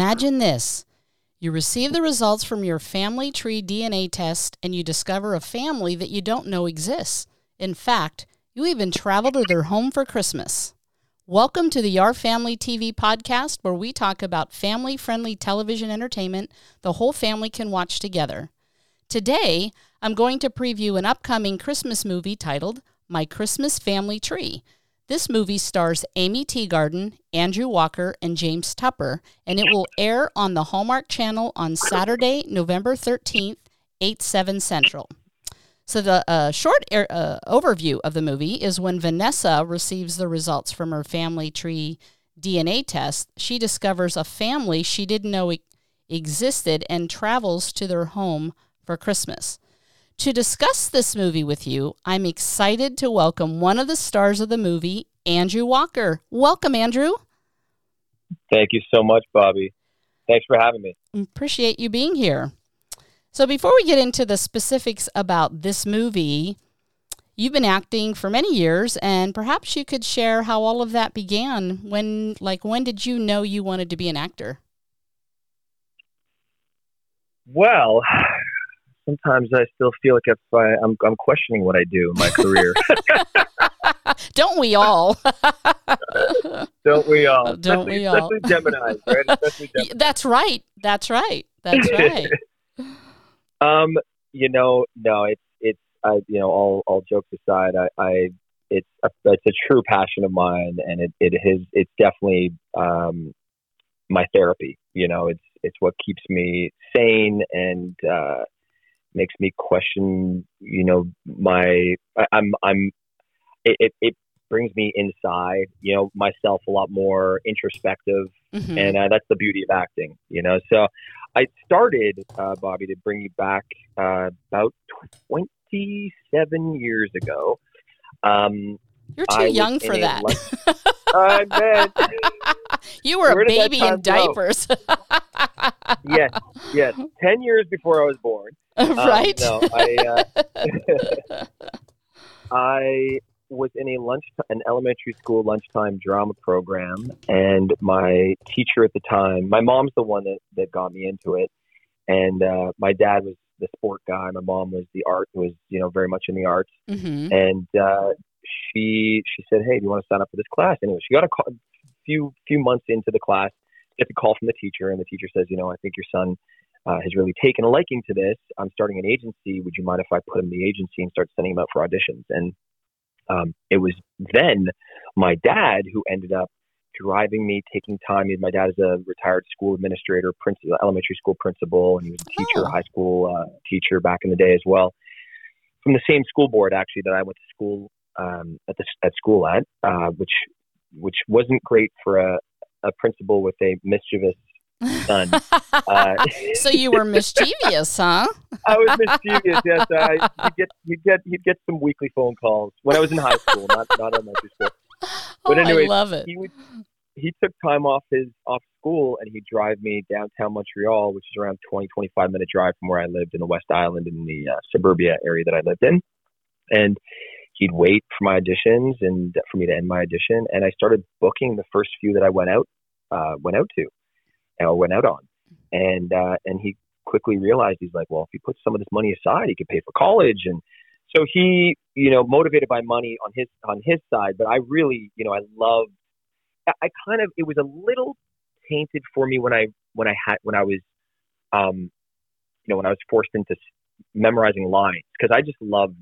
Imagine this. You receive the results from your family tree DNA test and you discover a family that you don't know exists. In fact, you even travel to their home for Christmas. Welcome to the Our Family TV podcast, where we talk about family friendly television entertainment the whole family can watch together. Today, I'm going to preview an upcoming Christmas movie titled My Christmas Family Tree. This movie stars Aimee Teegarden, Andrew Walker, and James Tupper, and it will air on the Hallmark Channel on Saturday, November 13th, 8, 7 Central. So, the uh, short er, uh, overview of the movie is when Vanessa receives the results from her family tree DNA test, she discovers a family she didn't know existed and travels to their home for Christmas. To discuss this movie with you, I'm excited to welcome one of the stars of the movie, Andrew Walker. Welcome, Andrew. Thank you so much, Bobby. Thanks for having me. Appreciate you being here. So, before we get into the specifics about this movie, you've been acting for many years, and perhaps you could share how all of that began. When, like, when did you know you wanted to be an actor? Well, sometimes I still feel like if I, I'm, I'm questioning what I do in my career. Don't we all? Don't we all? Don't especially, we all? Especially Gemini, right? Especially. That's right. That's right. That's right. Um, you know, no, it's it's I, you know, all all jokes aside, I, I it's a, it's a true passion of mine, and it it is it's definitely um my therapy. You know, it's it's what keeps me sane and uh, makes me question. You know, my I, I'm I'm it, it it brings me inside. You know, myself a lot more introspective Mhm. and uh, that's the beauty of acting, you know. So I started, uh, Bobby, to bring you back uh, about 27 years ago. Um, You're too I young for that. I bet. you were Where a baby in diapers. yes, yes. 10 years before I was born. Um, right? no, I, uh, I was in a lunch, an elementary school lunchtime drama program, and my teacher at the time, my mom's the one that, that got me into it, and uh, my dad was the sport guy. My mom was the art, was you know very much in the arts, hmm and uh, she she said, "Hey, do you want to sign up for this class?" Anyway, she got a call, few few months into the class, gets a call from the teacher, and the teacher says, "You know, I think your son." Uh, has really taken a liking to this. I'm starting an agency. Would you mind if I put him in the agency and start sending him out for auditions? And um, it was then my dad who ended up driving me, taking time. My dad is a retired school administrator, principal, elementary school principal, and he was a teacher, Oh. high school uh, teacher back in the day as well. From the same school board, actually, that I went to school um, at the at school at, uh, which which wasn't great for a, a principal with a mischievous son. Uh, so you were mischievous, huh? I was mischievous. Yes, I, you'd get you'd get you'd get some weekly phone calls when I was in high school, not not elementary school. But oh, anyway, I love it. He would he took time off his off school and he'd drive me downtown Montreal, which is around 20 25 minute drive from where I lived in the West Island in the uh, suburbia area that I lived in, and he'd wait for my auditions and for me to end my audition, and I started booking the first few that I went out uh, went out to or went out on, and uh, and he quickly realized he's like, well, if he puts some of this money aside, he could pay for college, and so he, you know, motivated by money on his on his side, but I really, you know, I loved. I kind of it was a little tainted for me when I when I had when I was, um, you know, when I was forced into memorizing lines because I just loved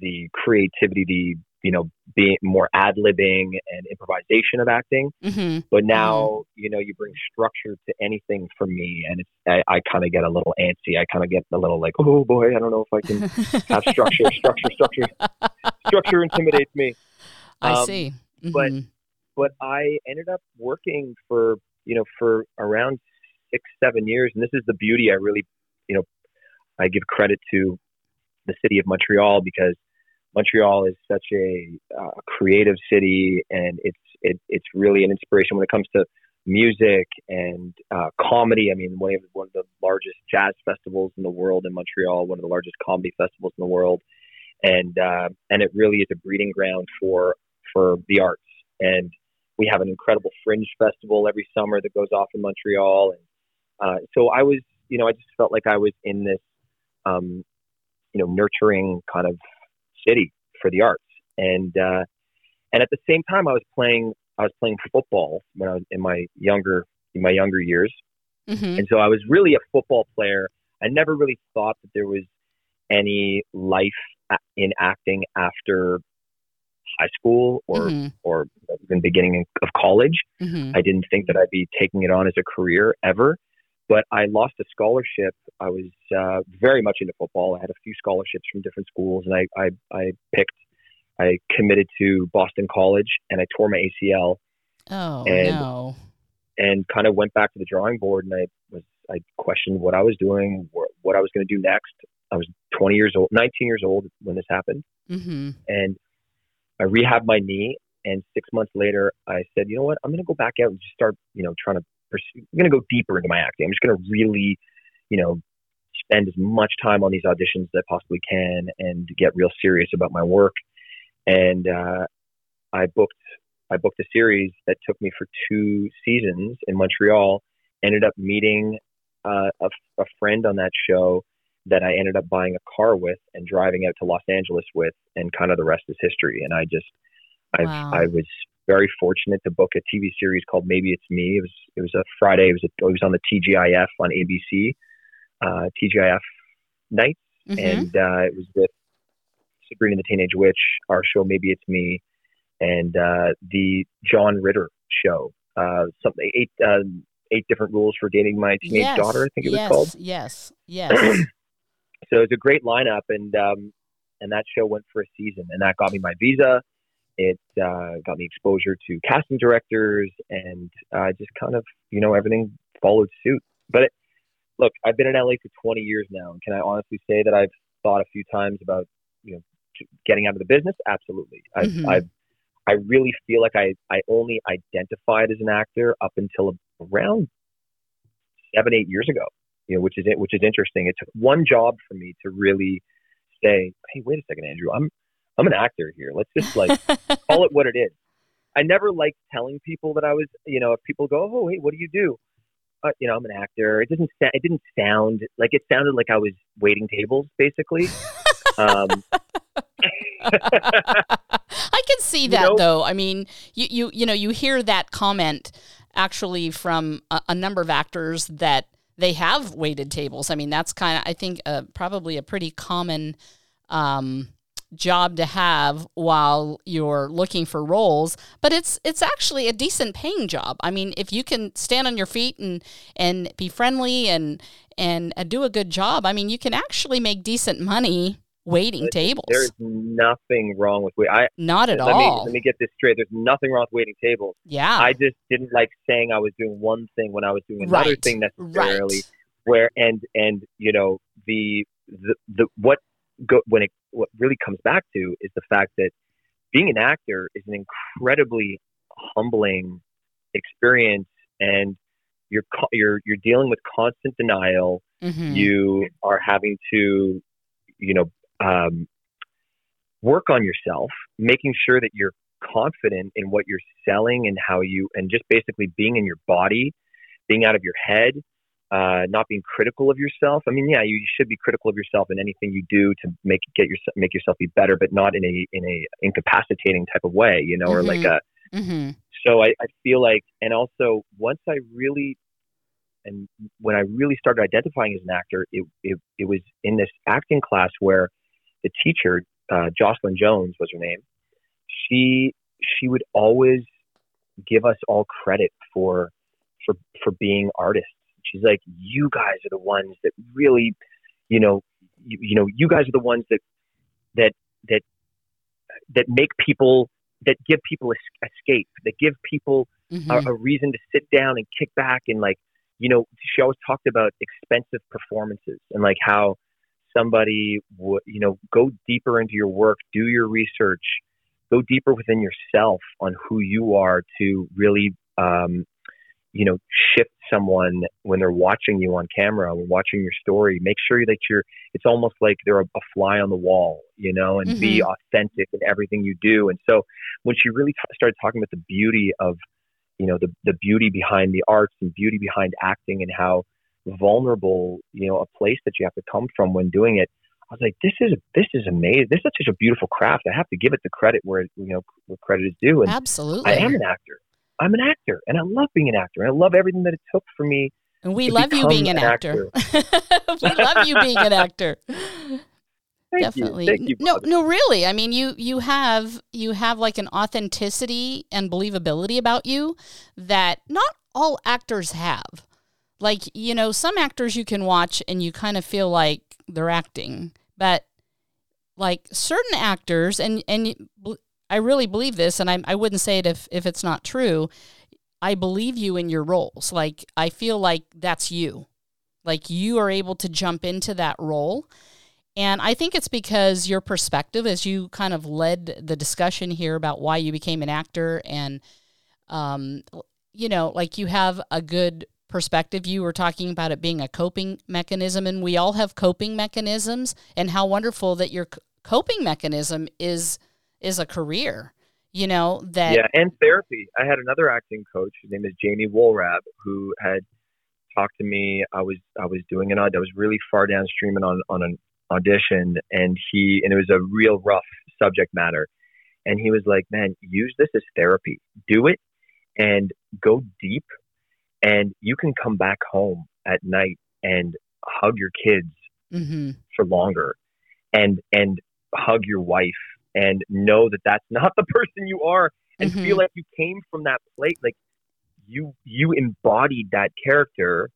the creativity, the you know, being more ad libbing and improvisation of acting. hmm But now, you know, you bring structure to anything for me, and it's I, I kind of get a little antsy. I kind of get a little like, oh boy, I don't know if I can have structure, structure, structure. Structure intimidates me. I Um, see. but- Mhm. But I ended up working for you know for around six, seven years, and this is the beauty. I really, you know, I give credit to the city of Montreal because Montreal is such a uh, creative city, and it's it, it's really an inspiration when it comes to music and uh, comedy. I mean, one of one of the largest jazz festivals in the world in Montreal, one of the largest comedy festivals in the world, and uh, and it really is a breeding ground for for the arts. And we have an incredible fringe festival every summer that goes off in Montreal, and Uh, so I was, you know, I just felt like I was in this, um, you know, nurturing kind of city for the arts, and uh, and at the same time, I was playing, I was playing football when I was in my younger, in my younger years, Mm-hmm. and so I was really a football player. I never really thought that there was any life in acting after high school or Mm-hmm. or even beginning of college. Mm-hmm. I didn't think that I'd be taking it on as a career ever. But I lost a scholarship. I was uh, very much into football. I had a few scholarships from different schools, and I, I, I picked, I committed to Boston College, and I tore my ACL Oh And- no. and kind of went back to the drawing board. And I was, I questioned what I was doing, what, what I was going to do next. I was 20 years old, 19 years old when this happened, Mm-hmm. and I rehabbed my knee. And six months later, I said, you know what? I'm going to go back out and just start, you know, trying to. I'm going to go deeper into my acting. I'm just going to really, you know, spend as much time on these auditions as I possibly can and get real serious about my work. And uh, I booked, I booked a series that took me for two seasons in Montreal. Ended up meeting uh, a, a friend on that show that I ended up buying a car with and driving out to Los Angeles with, and kind of the rest is history. And I just, I, Wow. I was very fortunate to book a TV series called Maybe It's Me. It was it was a Friday. It was a, it was on the TGIF on ABC, uh, TGIF night, Mm-hmm. and uh, it was with Sabrina the Teenage Witch, our show Maybe It's Me, and uh, the John Ritter show. Uh, something eight uh, eight different rules for dating my teenage yes. daughter. I think it was called. Yes. Yes. So it was a great lineup, and um, and that show went for a season, and that got me my visa. It uh, got me exposure to casting directors, and uh, just kind of you know everything followed suit. But it, look, I've been in LA for 20 years now, and can I honestly say that I've thought a few times about you know getting out of the business? Absolutely. I've, Mhm. I've I really feel like I I only identified as an actor up until around seven eight years ago you know, which is which is interesting. It took one job for me to really say, "Hey, wait a second, Andrew, I'm I'm an actor here. Let's just like call it what it is." I never liked telling people that I was, you know, if people go, "Oh, hey, what do you do?" Uh, you know, I'm an actor. It doesn't sa- it didn't sound like it sounded like I was waiting tables, basically. um, I can see You that know- though. I mean, you you you know you hear that comment actually from a, a number of actors that they have waited tables. I mean, that's kind of I think uh, probably a pretty common um, job to have while you're looking for roles. But it's it's actually a decent paying job. I mean, if you can stand on your feet and and be friendly and and uh, do a good job, I mean, you can actually make decent money waiting tables. there is nothing wrong with wait. I Not at let all. me let me get this straight. There's nothing wrong with waiting tables. yeah. I just didn't like saying I was doing one thing when I was doing another Right, thing right. necessarily. Where and and you know the the, the what go when it what really comes back to is the fact that being an actor is an incredibly humbling experience, and you're you're you're dealing with constant denial. Mhm. You are having to you know um, work on yourself, making sure that you're confident in what you're selling and how you, and just basically being in your body, being out of your head, uh, not being critical of yourself. I mean, yeah, you should be critical of yourself in anything you do to make get your make yourself be better, but not in a in a incapacitating type of way, you know, or like a. Mhm. So I, I feel like, and also once I really, and when I really started identifying as an actor, it it, it was in this acting class where the teacher, uh, Jocelyn Jones was her name. She she would always give us all credit for for for being artists. She's like, you guys are the ones that really, you know, you, you know, you guys are the ones that that that that make people that give people es- escape, that give people Mhm. a, a reason to sit down and kick back and like you know she always talked about expensive performances and like how somebody would you know go deeper into your work do your research go deeper within yourself on who you are to really um, you know shift someone when they're watching you on camera when watching your story make sure that you're it's almost like they're a, a fly on the wall you know and be mm-hmm. authentic in everything you do and so when she really t- started talking about the beauty of you know the the beauty behind the arts and beauty behind acting and how vulnerable, you know, a place that you have to come from when doing it. I was like, this is this is amazing. This is such a beautiful craft. I have to give it the credit where you know where credit is due. And Absolutely, I am an actor. I'm an actor, and I love being an actor. And I love everything that it took for me. And we love you being an, an actor. actor. we love you being an actor. Thank Definitely. You. You, no, no, really. I mean, you you have you have like an authenticity and believability about you that not all actors have. Like, you know, some actors you can watch and you kind of feel like they're acting, but like certain actors and and I really believe this and I I wouldn't say it if if it's not true. I believe you in your roles. Like I feel like that's you. Like you are able to jump into that role. And I think it's because your perspective, as you kind of led the discussion here about why you became an actor, and, um, you know, like you have a good perspective. You were talking about it being a coping mechanism, and we all have coping mechanisms, and how wonderful that your coping mechanism is is a career you know that yeah and therapy. I had another acting coach. His name is Jamie Wollrab who had talked to me. I was i was doing an i was really far downstream on on an audition and he and it was a real rough subject matter. And he was like man use this as therapy. Do it and go deep and you can come back home at night and hug your kids mm-hmm. for longer and and hug your wife and know that that's not the person you are and mm-hmm. feel like you came from that place like you you embodied that character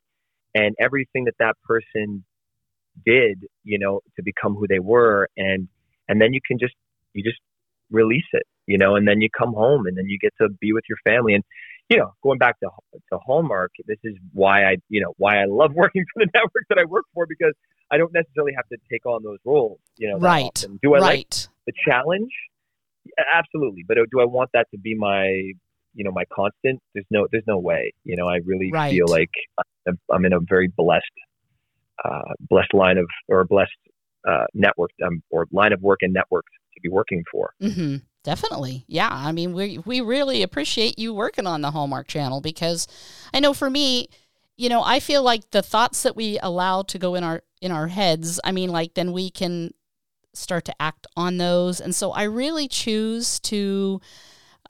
and everything that that person did you know to become who they were and and then you can just you just release it you know and then you come home and then you get to be with your family and you know going back to to hallmark this is why i you know why i love working for the network that i work for because i don't necessarily have to take on those roles you know right do i right. like the challenge absolutely but uh, do i want that to be my you know my constant there's no there's no way you know i really right. feel like i'm in a very blessed uh, blessed line of or blessed uh, network um, or line of work and network to be working for mm-hmm. definitely yeah i mean we we really appreciate you working on the hallmark channel because i know for me you know i feel like the thoughts that we allow to go in our in our heads i mean like then we can start to act on those. And so I really choose to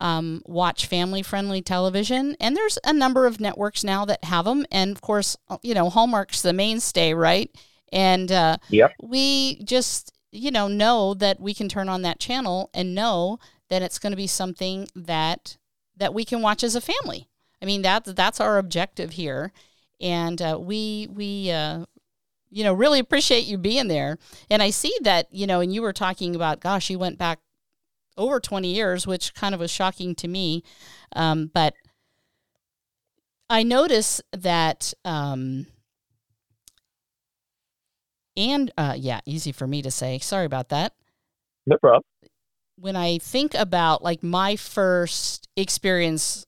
um, watch family friendly television. And there's a number of networks now that have them. And of course, you know, Hallmark's the mainstay, right? And uh, yep. we just, you know, know that we can turn on that channel and know that it's going to be something that that we can watch as a family. I mean, that's that's our objective here, and uh, we we uh, you know, really appreciate you being there. And I see that, you know, and you were talking about, gosh, you went back over 20 years, which kind of was shocking to me. Um, but I notice that, um, and uh, yeah, easy for me to say. Sorry about that. No problem. When I think about like my first experience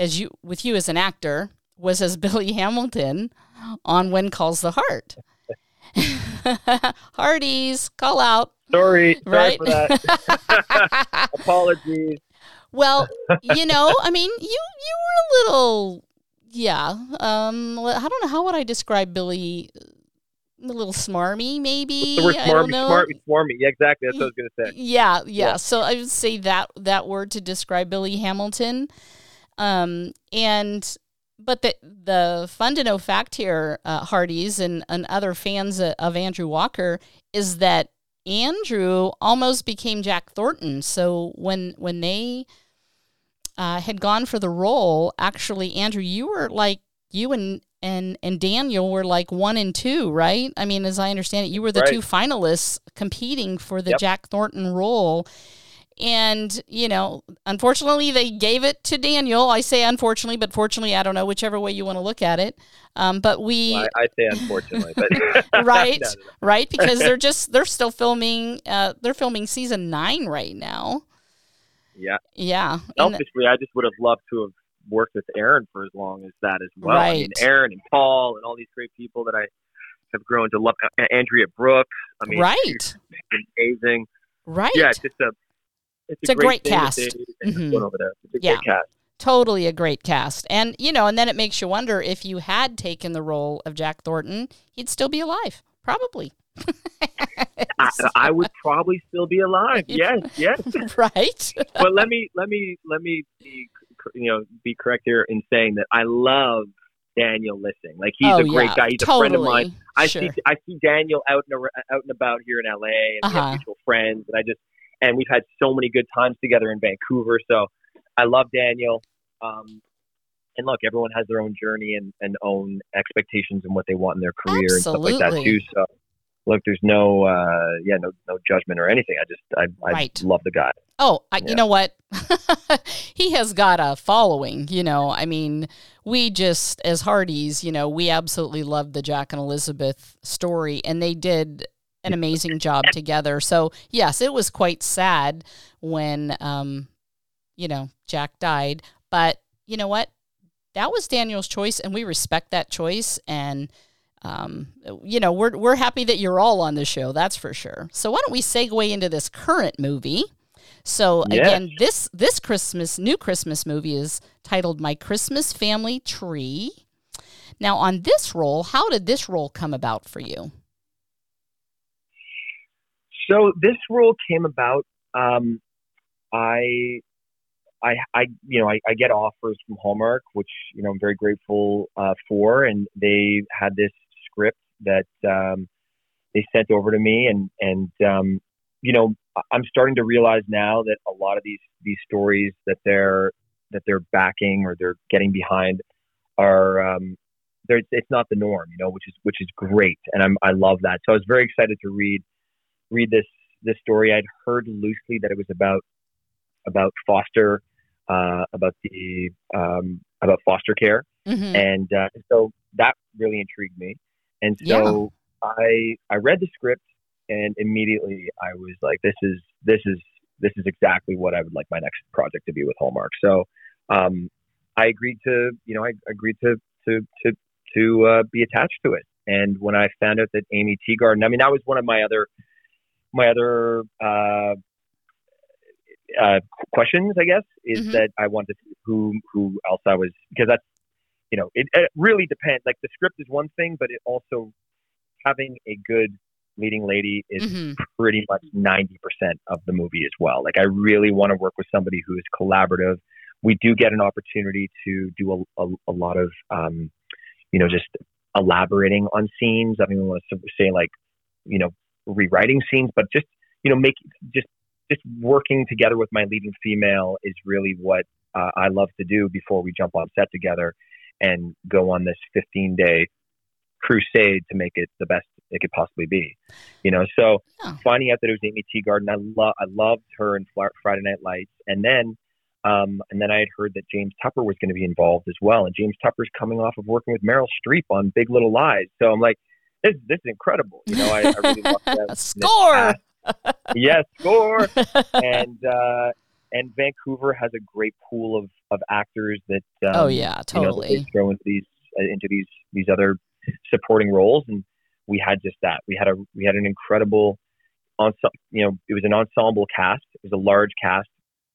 as you with you as an actor was as Billy Hamilton on When Calls the Heart. Hearties, call out. Sorry, sorry right? for that. Apologies. Well, you know, I mean, you you were a little, yeah. Um, I don't know how would I describe Billy. A little smarmy, maybe. The word smarmy, smarmy, smarmy. Yeah, exactly. That's what I was gonna say. Yeah, yeah, yeah. So I would say that that word to describe Billy Hamilton. Um, and but the the fun to know fact here, uh, Hearties and, and other fans of Andrew Walker is that Andrew almost became Jack Thornton. So when when they uh, had gone for the role, actually, Andrew, you were like you and and and Daniel were like one and two, right? I mean, as I understand it, you were the right. two finalists competing for the yep. Jack Thornton role. And, you know, unfortunately, they gave it to Daniel. I say unfortunately, but fortunately, I don't know, whichever way you want to look at it. Um, but we. Well, I, I, say unfortunately, but. right, no, no, right, because they're just, they're still filming, uh, they're filming season nine right now. Yeah. Yeah. Selfishly, I just would have loved to have worked with Erin for as long as that as well. Right. I mean, Erin and Paul and all these great people that I have grown to love. Andrea Brooks. I mean, right. amazing. Right. Yeah, it's just a it's, it's a, great, great cast. Mm-hmm. Over there. Yeah. cast. totally a great cast. And, you know, and then it makes you wonder if you had taken the role of Jack Thornton, he'd still be alive. Probably. I, I, would probably still be alive. Yes, yes. right. but let me let me let me be you know be correct here in saying that I love Daniel Lissing. Like he's oh, a great yeah, guy. He's totally. a friend of mine. I sure. see I see Daniel out and out and about here in LA, and uh-huh. we have mutual friends. And I just and we've had so many good times together in Vancouver. So I love Daniel. Um, and look, everyone has their own journey and, and own expectations and what they want in their career Absolutely. and stuff like that too. So look, there's no, uh, yeah, no, no judgment or anything. I just, I, I Right. love the guy. Oh, I, Yeah. you know what? he has got a following. You know, I mean, we just as Hearties, you know, we absolutely love the Jack and Elizabeth story, and they did an amazing job together. So yes, it was quite sad when, um, you know, Jack died. But you know what? That was Daniel's choice, and we respect that choice. And um, you know, we're we're happy that you're all on the show. That's for sure. So why don't we segue into this current movie? So Yes. again, this this Christmas new Christmas movie is titled My Christmas Family Tree. Now, on this role, how did this role come about for you? So this role came about. Um, I, I, I, you know, I, I get offers from Hallmark, which you know I'm very grateful uh, for, and they had this script that um, they sent over to me, and and um, you know I'm starting to realize now that a lot of these these stories that they're that they're backing or they're getting behind are um, it's not the norm, you know, which is which is great, and I'm I love that. So I was very excited to read read this this story. I'd heard loosely that it was about about foster uh, about the um, about foster care, Mm-hmm. and uh, so that really intrigued me. And so I I read the script, and immediately I was like, this is this is this is exactly what I would like my next project to be with Hallmark. So um, I agreed to you know I agreed to to to to uh, be attached to it. And when I found out that Aimee Teegarden, I mean that was one of my other my other uh, uh, questions, I guess, is Mhm. that I wanted to see who who else I was because that's you know it, it really depends. Like the script is one thing, but it also having a good leading lady is hmm pretty much ninety percent of the movie as well. Like I really want to work with somebody who is collaborative. We do get an opportunity to do a, a, a lot of um, you know just elaborating on scenes. I mean, we want to say like you know rewriting scenes, but just you know make just just working together with my leading female is really what uh, I love to do before we jump on set together and go on this 15 day crusade to make it the best it could possibly be. You know, so Yeah. finding out that it was Aimee Teegarden, I love I loved her in Friday Night Lights, and then um, and then I had heard that James Tupper was going to be involved as well, and James Tupper's coming off of working with Meryl Streep on Big Little Lies, so I'm like, this this is incredible. You know, I, I really love that. Score! yes, score and uh, and Vancouver has a great pool of, of actors that um, oh yeah, you know, totally. throw into these uh, into these these other supporting roles, and we had just that. We had a we had an incredible ensemble. You know, it was an ensemble cast. It was a large cast,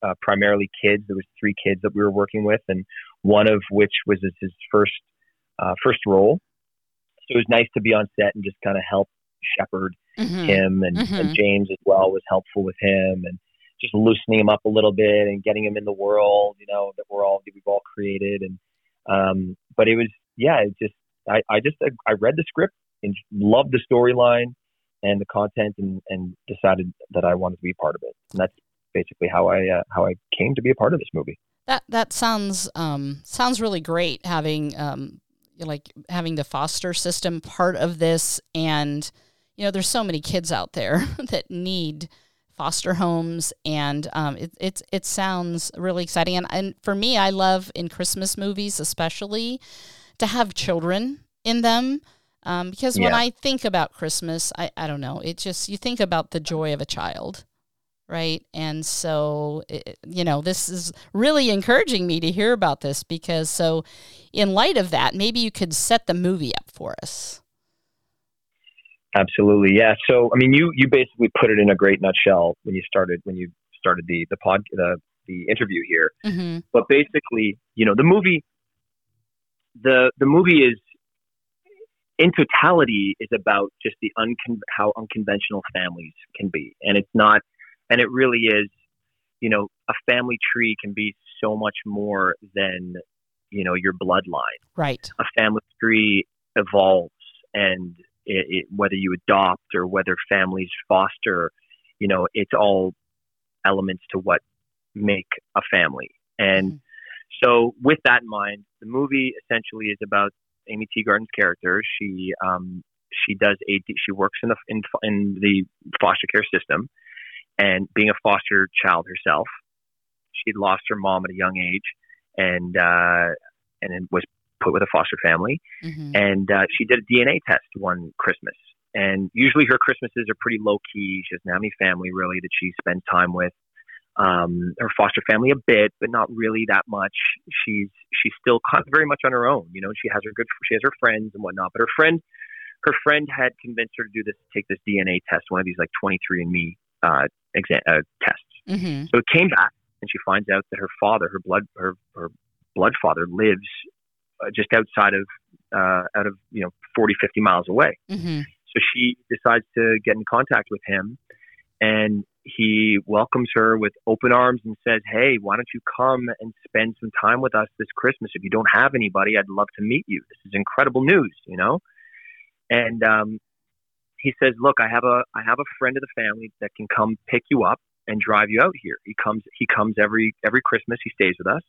uh, primarily kids. There was three kids that we were working with, and one of which was his, his first uh, first role. So it was nice to be on set and just kind of help shepherd Mhm. him and, Mhm. and James as well was helpful with him and just loosening him up a little bit and getting him in the world, you know, that we're all that we've all created and um but it was yeah, it just I, I just I read the script and loved the storyline and the content and, and decided that I wanted to be part of it. And that's basically how I uh, how I came to be a part of this movie. That that sounds um, sounds really great having um, like having the foster system part of this, and you know, there's so many kids out there that need foster homes, and um, it it it sounds really exciting. And and for me, I love in Christmas movies especially to have children in them. Um, because when I think about Christmas, I, I don't know, it just, you think about the joy of a child right? And so, it, you know, this is really encouraging me to hear about this because, so in light of that, maybe you could set the movie up for us. Absolutely, yeah. So, I mean, you you basically put it in a great nutshell when you started when you started the the pod the the interview here. Mm-hmm. But basically, you know, the movie, the the movie is in totality is about just the uncon- how unconventional families can be, and it's not, and it really is, you know, a family tree can be so much more than you know your bloodline. Right. A family tree evolves, and it, it, whether you adopt or whether families foster, you know, it's all elements to what make a family. And Mhm. so, with that in mind, the movie essentially is about Aimee Teegarden's character. She um, she does a she works in the in, in the foster care system, and being a foster child herself, she'd lost her mom at a young age, and uh, and was put with a foster family Mm-hmm. and uh, she did a DNA test one Christmas. And usually her Christmases are pretty low key. She doesn't have any family really that she spends time with. Um, her foster family a bit, but not really that much. She's she's still kind of very much on her own. You know, she has her good she has her friends and whatnot. But her friend her friend had convinced her to do this take this DNA test, one of these like 23andMe uh, exam uh, tests. Mm-hmm. So it came back, and she finds out that her father, her blood, her, her blood father, lives uh, just outside of, uh, out of you know, 40, 50 miles away. Mm-hmm. So she decides to get in contact with him, and he welcomes her with open arms and says, "Hey, why don't you come and spend some time with us this Christmas? If you don't have anybody, I'd love to meet you. This is incredible news, you know." And um, he says, "Look, I have a I have a friend of the family that can come pick you up and drive you out here. He comes he comes every every Christmas. He stays with us,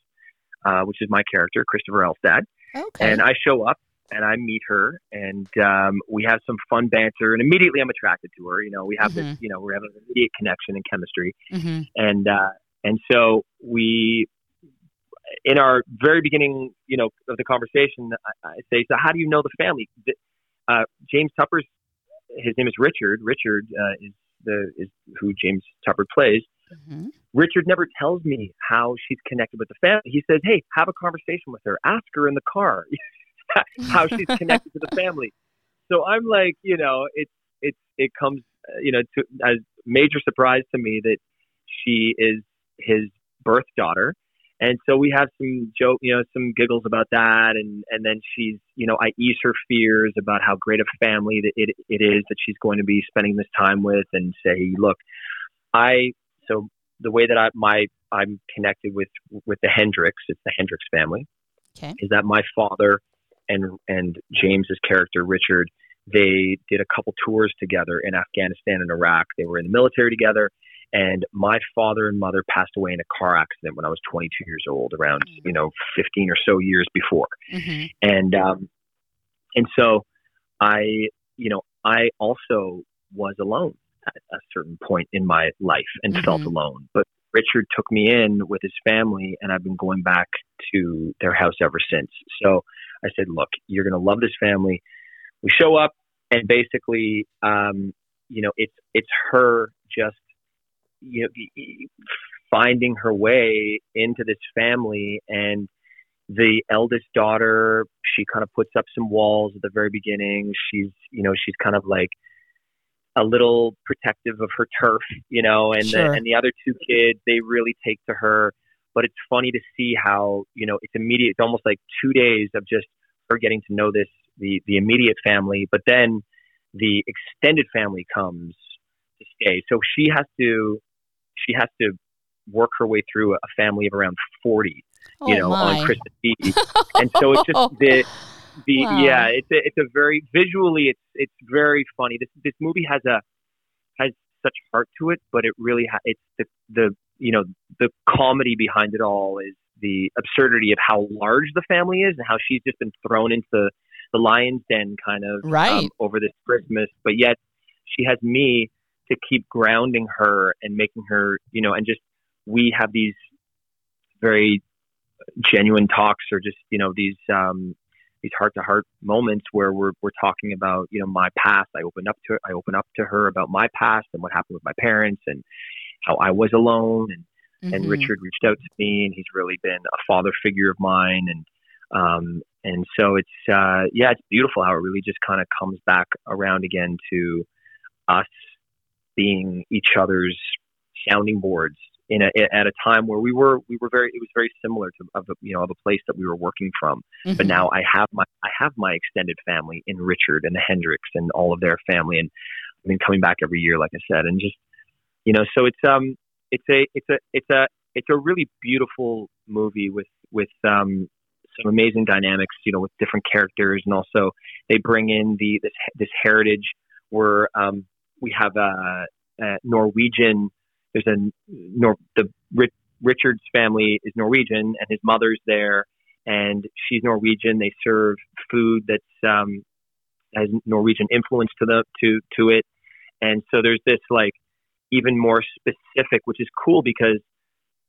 uh, which is my character, Christopher Elstad. Okay. And I show up and I meet her, and um, we have some fun banter. And immediately, I'm attracted to her. You know, we have this. Mhm. You know, we have an immediate connection and chemistry. mm-hmm. And uh, and so we, in our very beginning, you know, of the conversation, I, I say, so how do you know the family? Uh, James Tupper's his name is Richard. Richard uh, is the is who James Tupper plays. Mm-hmm. Richard never tells me how she's connected with the family. He says, "Hey, have a conversation with her. Ask her in the car how she's connected to the family." So I'm like, you know, it's it's it comes, uh, you know, to as major surprise to me that she is his birth daughter, and so we have some joke, you know, some giggles about that, and and then she's, you know, I ease her fears about how great a family that it it is that she's going to be spending this time with, and say, look, I so the way that I my I'm connected with with the Hendricks, it's the Hendricks family, Okay. is that my father and and James's character Richard, they did a couple tours together in Afghanistan and Iraq. They were in the military together, and my father and mother passed away in a car accident when I was 22 years old, around you know 15 or so years before Mm-hmm. and um, and so I, you know, I also was alone at a certain point in my life and felt Mhm. alone. But Richard took me in with his family, and I've been going back to their house ever since. So I said, "Look, you're going to love this family." We show up, and basically, um, you know, it's it's her just you know finding her way into this family and the eldest daughter she kind of puts up some walls at the very beginning. She's you know she's kind of like a little protective of her turf you know and Sure. the and the other two kids they really take to her. But it's funny to see how you know it's immediate it's almost like two days of just her getting to know this the the immediate family but then the extended family comes to stay. So she has to she has to work her way through a family of around 40 you oh know, my. on Christmas Eve. and so it's just the the Wow. yeah, it's a, it's a very visually it's it's very funny. This this movie has a has such heart to it, but it really ha- it's the the you know the comedy behind it all is the absurdity of how large the family is and how she's just been thrown into the the lion's den kind of um, Right. over this Christmas, but yet she has me to keep grounding her and making her you know and just we have these very genuine talks or just you know these um these heart to heart moments where we're we're talking about you know my past i open up to her, i open up to her about my past and what happened with my parents and how i was alone and and Mhm. richard reached out to me and he's really been a father figure of mine and um and so it's uh yeah it's beautiful how it really just kind of comes back around again to us being each other's sounding boards in a, at a time where we were we were very it was very similar to of a, you know of a place that we were working from. Mm-hmm. But now I have my I have my extended family in Richard and the Hendricks and all of their family, and I've been coming back every year, like I said, and just you know, so it's um it's a it's a it's a it's a really beautiful movie with with um some amazing dynamics, you know, with different characters, and also they bring in the this this heritage where um, we have a, a Norwegian. There's a Nor, the Rich, Richard's family is Norwegian, and his mother's there, and she's Norwegian. They serve food that's um, has Norwegian influence to the to to it, and so there's this like even more specific, which is cool because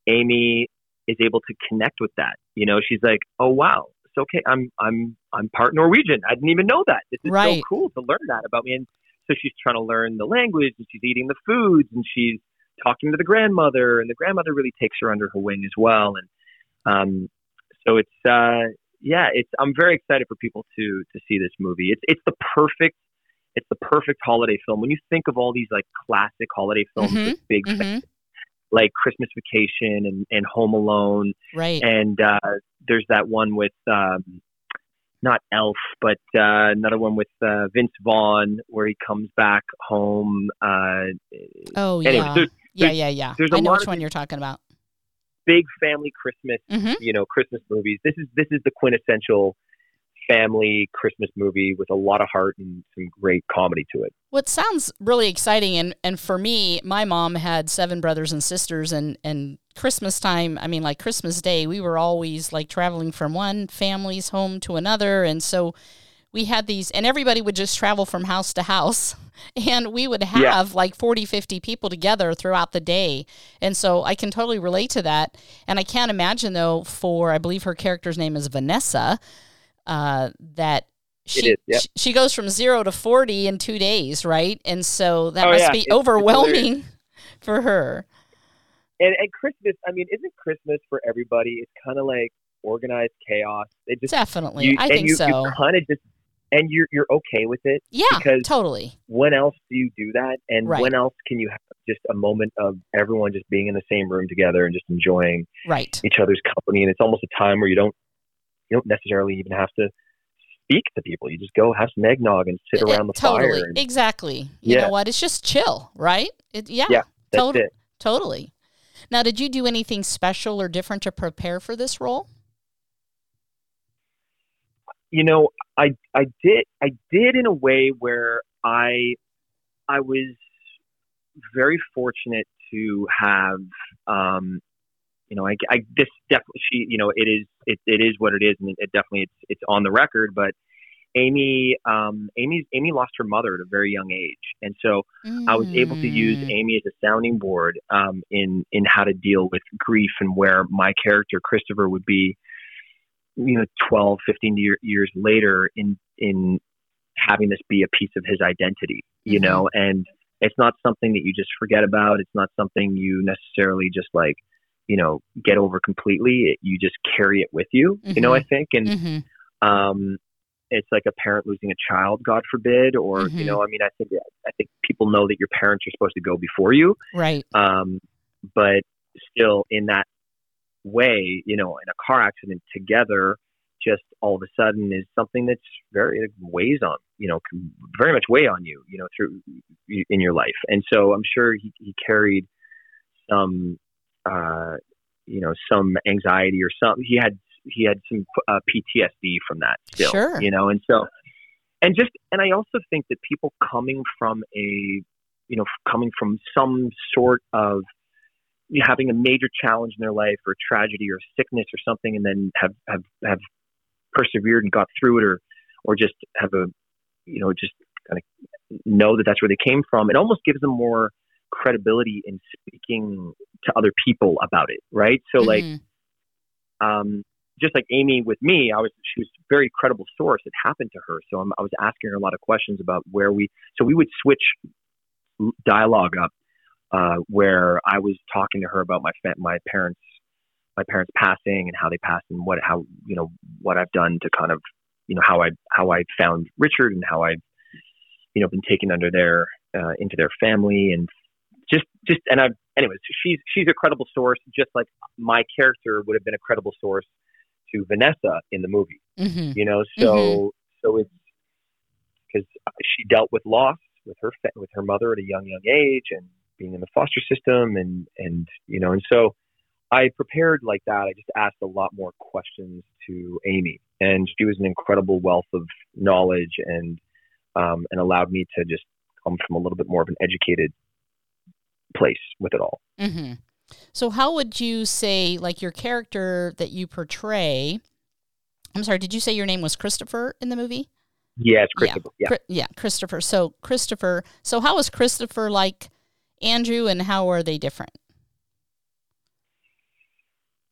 Aimee is able to connect with that. You know, she's like, "Oh wow, it's okay. I'm I'm I'm part Norwegian. I didn't even know that. This is right. so cool to learn that about me." And so she's trying to learn the language, and she's eating the foods, and she's talking to the grandmother, and the grandmother really takes her under her wing as well. And um, so it's uh, yeah, it's I'm very excited for people to to see this movie. It's it's the perfect it's the perfect holiday film. When you think of all these like classic holiday films Mhm, with big mhm. like Christmas Vacation and, and Home Alone, Right. and uh, there's that one with um, not Elf, but uh, another one with uh, Vince Vaughn where he comes back home. Uh, oh anyway, yeah. there's- yeah, yeah, yeah. there's a I know which one you're talking about. big family Christmas, hmm you know, Christmas movies. This is this is the quintessential family Christmas movie with a lot of heart and some great comedy to it. What sounds really exciting, and and for me, my mom had seven brothers and sisters, and and Christmas time. I mean, like Christmas Day, we were always like traveling from one family's home to another, and so we had these, and everybody would just travel from house to house, and we would have Yeah. like 40, 50 people together throughout the day, and so I can totally relate to that, and I can't imagine though for I believe her character's name is Vanessa, uh, that. She, is, yep. she goes from zero to 40 in two days, right? And so that Oh, must yeah. be It's- it's overwhelming for her. And and Christmas, I mean, isn't Christmas for everybody? It's kind of like organized chaos. It just Definitely. you, I think you, so. You kind of just and you're you're okay with it. yeah, because- totally. When else do you do that? And Right. when else can you have just a moment of everyone just being in the same room together and just enjoying Right. each other's company? And it's almost a time where you don't you don't necessarily even have to speak to people. You just go have some eggnog and sit around the totally. fire. And Exactly. You Yeah. know what? It's just chill, right? It, yeah. Yeah, that's tot- it. Totally. Now, did you do anything special or different to prepare for this role? you know, I I did I did in a way where I I was very fortunate to have um you know I, I this definitely she you know it is it, it is what it is and it definitely it's it's on the record but Aimee um Aimee Aimee lost her mother at a very young age and so I was able to use Mm, Aimee as a sounding board um, in in how to deal with grief and where my character Christopher would be, you know, 12, 15 year, years later in in having this be a piece of his identity, you Mhm. know, and it's not something that you just forget about. It's not something you necessarily just like, you know, get over completely. It, you just carry it with you, you know. I think, and mhm. um, it's like a parent losing a child, God forbid, or Mhm. you know, I mean, I think I think people know that your parents are supposed to go before you, Right. um, but still in that way, you know, in a car accident together, just all of a sudden is something that's very like, weighs on, you know, can very much weigh on you, you know, through in your life, and so I'm sure he, he carried some, uh, you know, some anxiety or some he had he had some uh, PTSD from that still, Sure. you know, and so, and just, and I also think that people coming from a, you know, coming from some sort of having a major challenge in their life or tragedy or sickness or something, and then have have have persevered and got through it, or or just have a, you know, just kind of know that that's where they came from. It almost gives them more credibility in speaking to other people about it, right? So like Mhm. um, just like Aimee with me, I was she was a very credible source. It happened to her, so I'm, I was asking her a lot of questions about where we. So we would switch dialogue up, uh, where I was talking to her about my my parents my parents passing and how they passed and what how you know what I've done to kind of you know how I how I found Richard and how I've you know been taken under their uh, into their family and just just and I anyways she's she's a credible source just like my character would have been a credible source to Vanessa in the movie. Mm-hmm. You know, so Mhm. so it's because she dealt with loss with her fa- with her mother at a young young age and being in the foster system and and you know and so I prepared like that. I just asked a lot more questions to Aimee, and she was an incredible wealth of knowledge and um, and allowed me to just come from a little bit more of an educated place with it all. Mm-hmm. So, how would you say, like, your character that you portray? I'm sorry, did you say your name was Christopher in the movie? Yeah, it's Christopher. Yeah. Chri- yeah, Christopher. So, Christopher. So, how is Christopher like Andrew, and how are they different?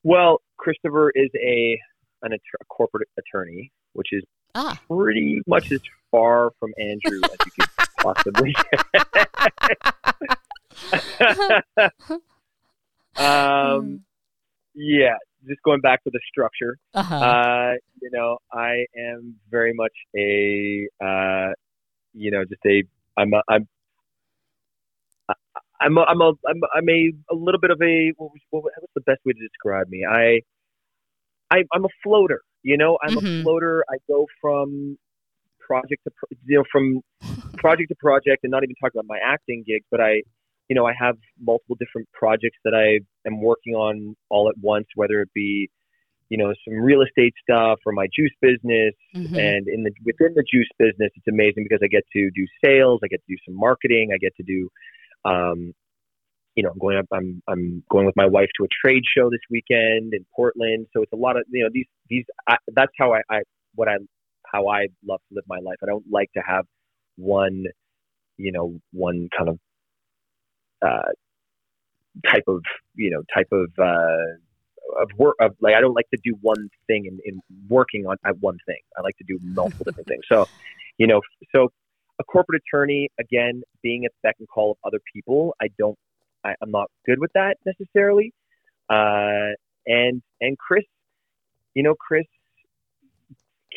Well, Christopher is a an a corporate attorney, which is Ah, pretty much as far from Andrew as you could possibly. um, yeah, just going back to the structure. uh-huh. Uh, you know, I am very much a, uh, you know, just a, I'm, a, I'm, I'm, a, I'm a, I'm, I'm a, a little bit of a, what was, what, what's the best way to describe me? I, I, I'm a floater. You know, I'm Mhm. a floater. I go from project to, pro- you know, from project to project, and not even talking about my acting gigs, but I, you know, I have multiple different projects that I am working on all at once, whether it be, you know, some real estate stuff or my juice business. Mhm. And in the within the juice business, it's amazing because I get to do sales, I get to do some marketing, I get to do, um, you know, I'm going up. I'm I'm going with my wife to a trade show this weekend in Portland. So it's a lot of you know these these. I, that's how I, I what I how I love to live my life. I don't like to have one, you know, one kind of uh, type of you know type of uh, of work of like I don't like to do one thing in, in working on at one thing. I like to do multiple different things. So, you know, so a corporate attorney again being at the beck and call of other people, I don't, I, I'm not good with that necessarily. Uh, and and Chris, you know, Chris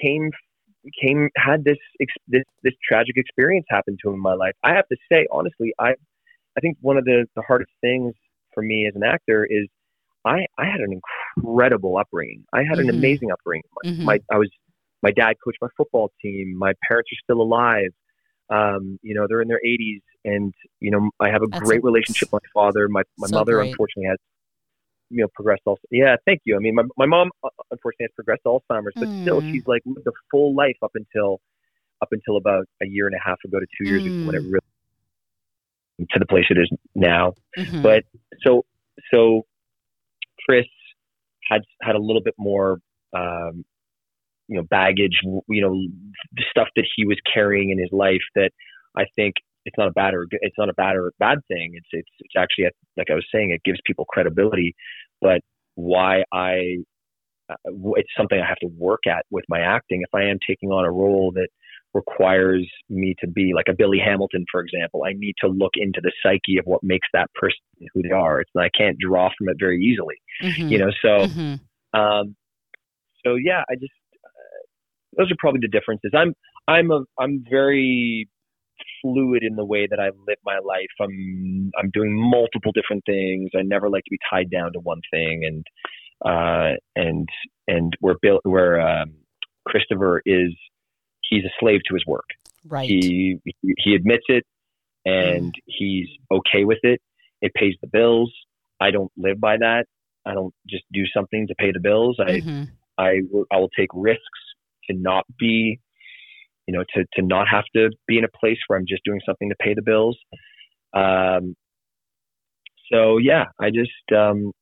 came came had this this this tragic experience happen to him in my life. I have to say honestly, I I think one of the the hardest things for me as an actor is I I had an incredible upbringing. I had an Mhm. amazing upbringing. My, Mhm. my I was my dad coached my football team. My parents are still alive. Um, you know, they're in their 80s, and you know, I have a That's great a- relationship with my father. My my So mother, great. unfortunately, has you know progressed also. Yeah, thank you. I mean, my my mom uh, unfortunately has progressed Alzheimer's, but still, Mm. she's like lived a full life up until up until about a year and a half ago to two years ago when it Mm. really to the place it is now. Mhm. But so so Chris had had a little bit more um, you know baggage, you know the stuff that he was carrying in his life that I think it's not a bad or it's not a bad or bad thing. It's it's it's actually like I was saying, it gives people credibility. But why I uh, it's something I have to work at with my acting. If I am taking on a role that requires me to be like a Billy Hamilton, for example, I need to look into the psyche of what makes that person who they are. It's I can't draw from it very easily, Mhm. you know. So, Mhm. um, so yeah, I just uh, those are probably the differences. I'm I'm a I'm very fluid in the way that I live my life. I'm I'm doing multiple different things. I never like to be tied down to one thing, and uh, and and where Bill where um, Christopher is he's a slave to his work. Right. He he- admits it, and he's okay with it. It pays the bills. I don't live by that. I don't just do something to pay the bills. I Mhm. I will I will take risks to not be, you know, to to not have to be in a place where I'm just doing something to pay the bills. Um, so yeah, I just um,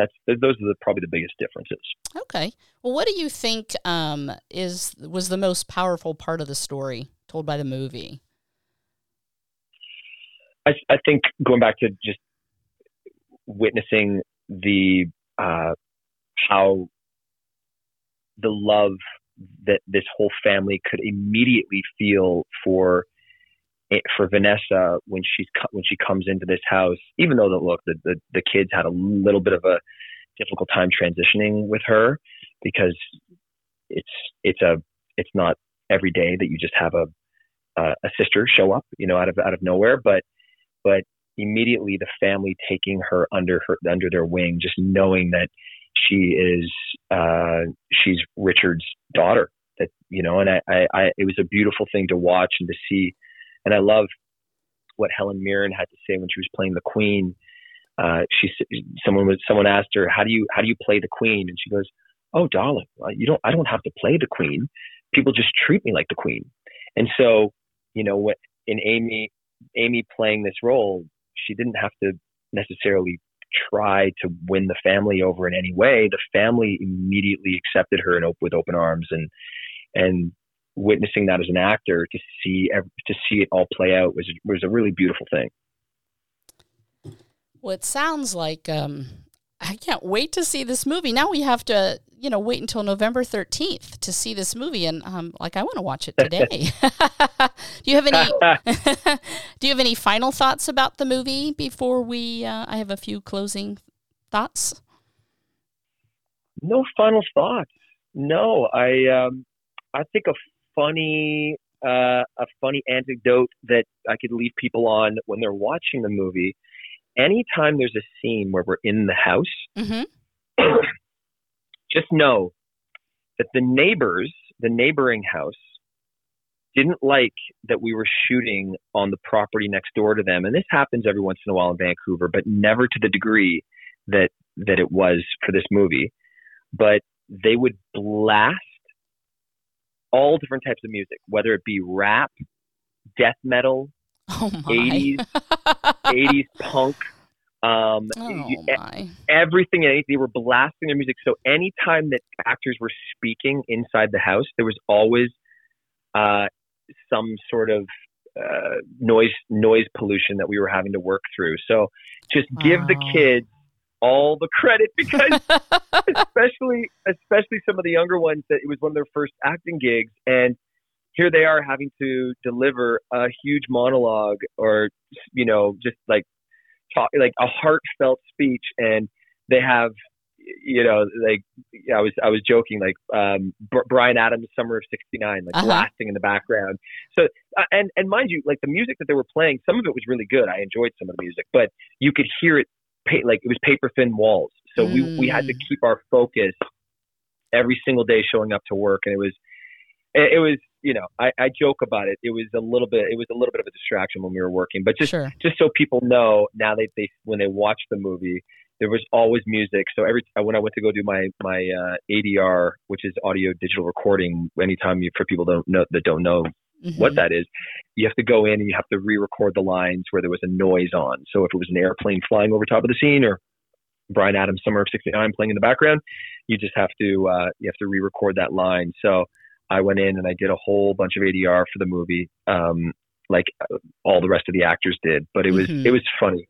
that's those are the, probably the biggest differences. Okay. Well, what do you think um, is was the most powerful part of the story told by the movie? I, I think going back to just witnessing the uh, how the love that this whole family could immediately feel for it- for Vanessa when she's when she comes into this house, even though the look the, the the kids had a little bit of a difficult time transitioning with her because it's it's a it's not every day that you just have a a, a sister show up you know out of out of nowhere but but immediately the family taking her under her under their wing, just knowing that she is uh, she's Richard's daughter. That you know, and I, I, I it was a beautiful thing to watch and to see, and I love what Helen Mirren had to say when she was playing the Queen. Uh, she someone was someone asked her how do you how do you play the Queen, and she goes, "Oh, darling, you don't I don't have to play the Queen. People just treat me like the Queen." And so, you know, what in Aimee Aimee playing this role, she didn't have to necessarily try to win the family over in any way. The family immediately accepted her and op- with open arms, and and witnessing that as an actor to see to see it all play out was was a really beautiful thing. Well, it sounds like um, I can't wait to see this movie. Now we have to, you know, wait until November 13th to see this movie. And um, like, I want to watch it today. do you have any, do you have any final thoughts about the movie before we, uh, I have a few closing thoughts. No final thoughts. No, I, um, I think a funny, uh, a funny anecdote that I could leave people on when they're watching the movie anytime there's a scene where we're in the house, mm-hmm. just know that the neighbors, the neighboring house, didn't like that we were shooting on the property next door to them. And this happens every once in a while in Vancouver, but never to the degree that that it was for this movie. But they would blast all different types of music, whether it be rap, death metal, Oh my. 80s, 80s punk. Um, oh my. Everything and they were blasting their music. So anytime that actors were speaking inside the house, there was always uh, some sort of uh, noise noise pollution that we were having to work through. So just give the kids all the credit because especially especially some of the younger ones that it was one of their first acting gigs and here they are having to deliver a huge monologue or you know just like talk like a heartfelt speech and they have you know like i was i was joking like um bryan adams summer of 69 like uh-huh. blasting in the background so uh, and and mind you like the music that they were playing some of it was really good i enjoyed some of the music but you could hear it like it was paper thin walls so mm. we we had to mm. keep our focus every single day showing up to work and it was it, it was you know, I, I joke about it. It was a little bit, it was a little bit of a distraction when we were working, but just, sure. just so people know now they, they, when they watch the movie, there was always music. So every, when I went to go do my, my, uh, ADR, which is audio digital recording, anytime you, for people don't know, that don't know mm-hmm. what that is, you have to go in and you have to re-record the lines where there was a noise on. So if it was an airplane flying over top of the scene or Bryan Adams Summer of 69 playing in the background, you just have to, uh, you have to re-record that line. So, I went in and I did a whole bunch of ADR for the movie, um, like all the rest of the actors did. But it was mm-hmm. it was funny.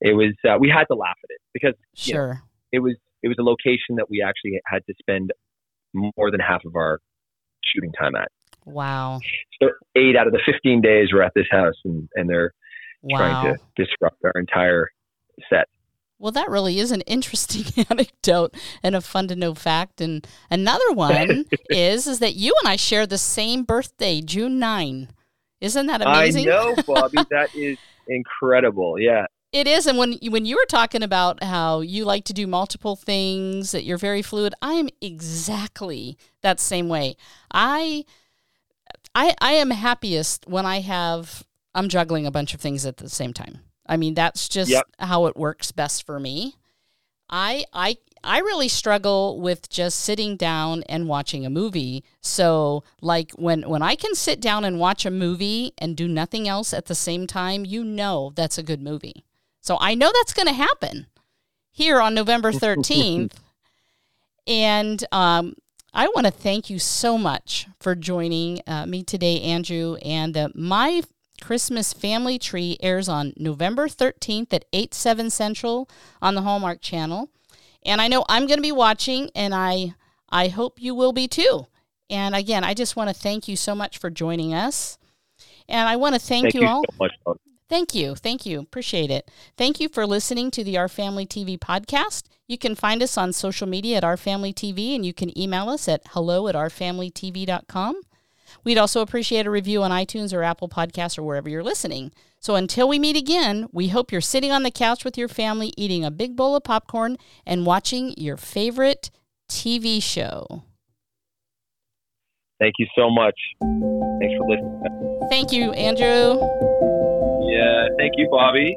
It was uh, we had to laugh at it because sure know, it was it was a location that we actually had to spend more than half of our shooting time at. Wow. So eight out of the fifteen days we're at this house and and they're wow. trying to disrupt our entire set. Well, that really is an interesting anecdote and a fun to know fact. And another one is is that you and I share the same birthday, June 9. Isn't that amazing? I know, Bobby. that is incredible. Yeah. It is, and when when you were talking about how you like to do multiple things, that you're very fluid, I am exactly that same way. I I I am happiest when I have I'm juggling a bunch of things at the same time. I mean, that's just yep. how it works best for me. I I I really struggle with just sitting down and watching a movie. So, like when when I can sit down and watch a movie and do nothing else at the same time, you know that's a good movie. So, I know that's going to happen here on November 13th. and um, I want to thank you so much for joining uh, me today, Andrew. And uh, my Christmas Family Tree airs on November 13th at 8, 7 Central on the Hallmark Channel. And I know I'm going to be watching, and I, I hope you will be too. And again, I just want to thank you so much for joining us. And I want to thank, thank you, you all. So much, thank you. Thank you. Appreciate it. Thank you for listening to the Our Family TV podcast. You can find us on social media at Our Family TV, and you can email us at hello at ourfamilytv.com. We'd also appreciate a review on iTunes or Apple Podcasts or wherever you're listening. So until we meet again, we hope you're sitting on the couch with your family, eating a big bowl of popcorn, and watching your favorite TV show. Thank you so much. Thanks for listening. Thank you, Andrew. Yeah, thank you, Bobby.